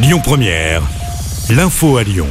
Lyon Première, l'info à Lyon.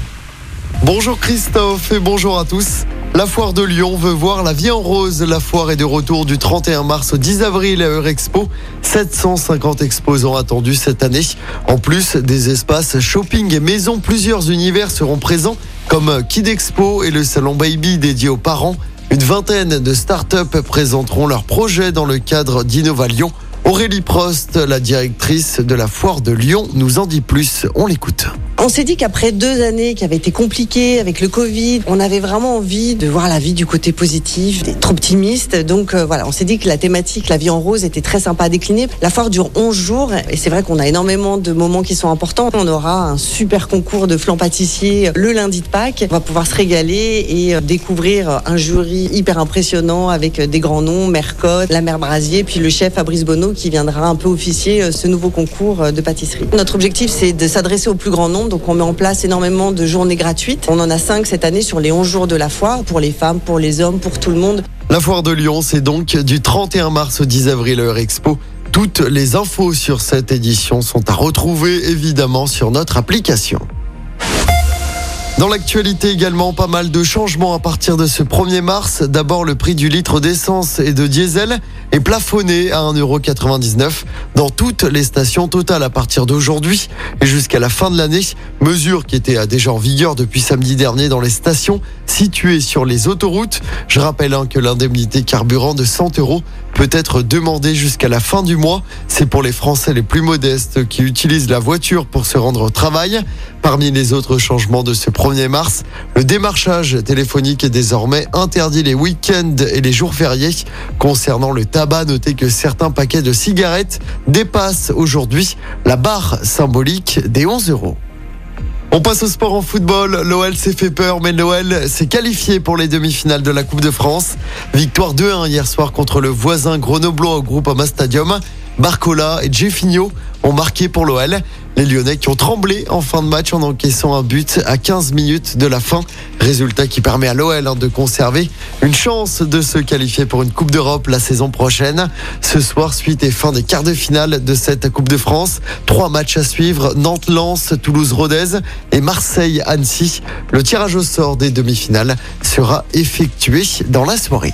Bonjour Christophe et bonjour à tous. La foire de Lyon veut voir la vie en rose. La foire est de retour du 31 mars au 10 avril à Eurexpo. 750 exposants attendus cette année. En plus des espaces shopping et maisons, plusieurs univers seront présents comme Kid Expo et le salon Baby dédié aux parents. Une vingtaine de start-up présenteront leurs projets dans le cadre d'Innova Lyon. Aurélie Prost, la directrice de la foire de Lyon, nous en dit plus. On l'écoute. On s'est dit qu'après deux années qui avaient été compliquées avec le Covid, on avait vraiment envie de voir la vie du côté positif, d'être optimiste. Donc euh, voilà, on s'est dit que la thématique, la vie en rose, était très sympa à décliner. La foire dure 11 jours et c'est vrai qu'on a énormément de moments qui sont importants. On aura un super concours de flan pâtissier le lundi de Pâques. On va pouvoir se régaler et euh, découvrir un jury hyper impressionnant avec des grands noms, Mercotte, la mère Brasier, puis le chef Fabrice Bonneau qui viendra un peu officier euh, ce nouveau concours de pâtisserie. Notre objectif, c'est de s'adresser au plus grand nombre donc on met en place énormément de journées gratuites. On en a cinq cette année sur les 11 jours de la foire, pour les femmes, pour les hommes, pour tout le monde. La foire de Lyon, c'est donc du 31 mars au 10 avril Heure Expo. Toutes les infos sur cette édition sont à retrouver évidemment sur notre application. Dans l'actualité également, pas mal de changements à partir de ce 1er mars. D'abord, le prix du litre d'essence et de diesel est plafonné à 1,99€ dans toutes les stations totales à partir d'aujourd'hui et jusqu'à la fin de l'année. Mesure qui était déjà en vigueur depuis samedi dernier dans les stations situées sur les autoroutes. Je rappelle hein, que l'indemnité carburant de 100 euros peut être demandée jusqu'à la fin du mois. C'est pour les Français les plus modestes qui utilisent la voiture pour se rendre au travail. Parmi les autres changements de ce 1er mars, le démarchage téléphonique est désormais interdit les week-ends et les jours fériés. Concernant le tabac, notez que certains paquets de cigarettes dépassent aujourd'hui la barre symbolique des 11 euros. On passe au sport en football. L'OL s'est fait peur, mais l'OL s'est qualifié pour les demi-finales de la Coupe de France. Victoire 2-1 hier soir contre le voisin grenoblois au groupe Ama Stadium. Barcola et Jeffinho ont marqué pour l'OL. Les Lyonnais qui ont tremblé en fin de match en encaissant un but à 15 minutes de la fin. Résultat qui permet à l'OL hein, de conserver une chance de se qualifier pour une Coupe d'Europe la saison prochaine. Ce soir, suite et fin des quarts de finale de cette Coupe de France. Trois matchs à suivre. Nantes-Lens, Toulouse-Rodez et Marseille-Annecy. Le tirage au sort des demi-finales sera effectué dans la soirée.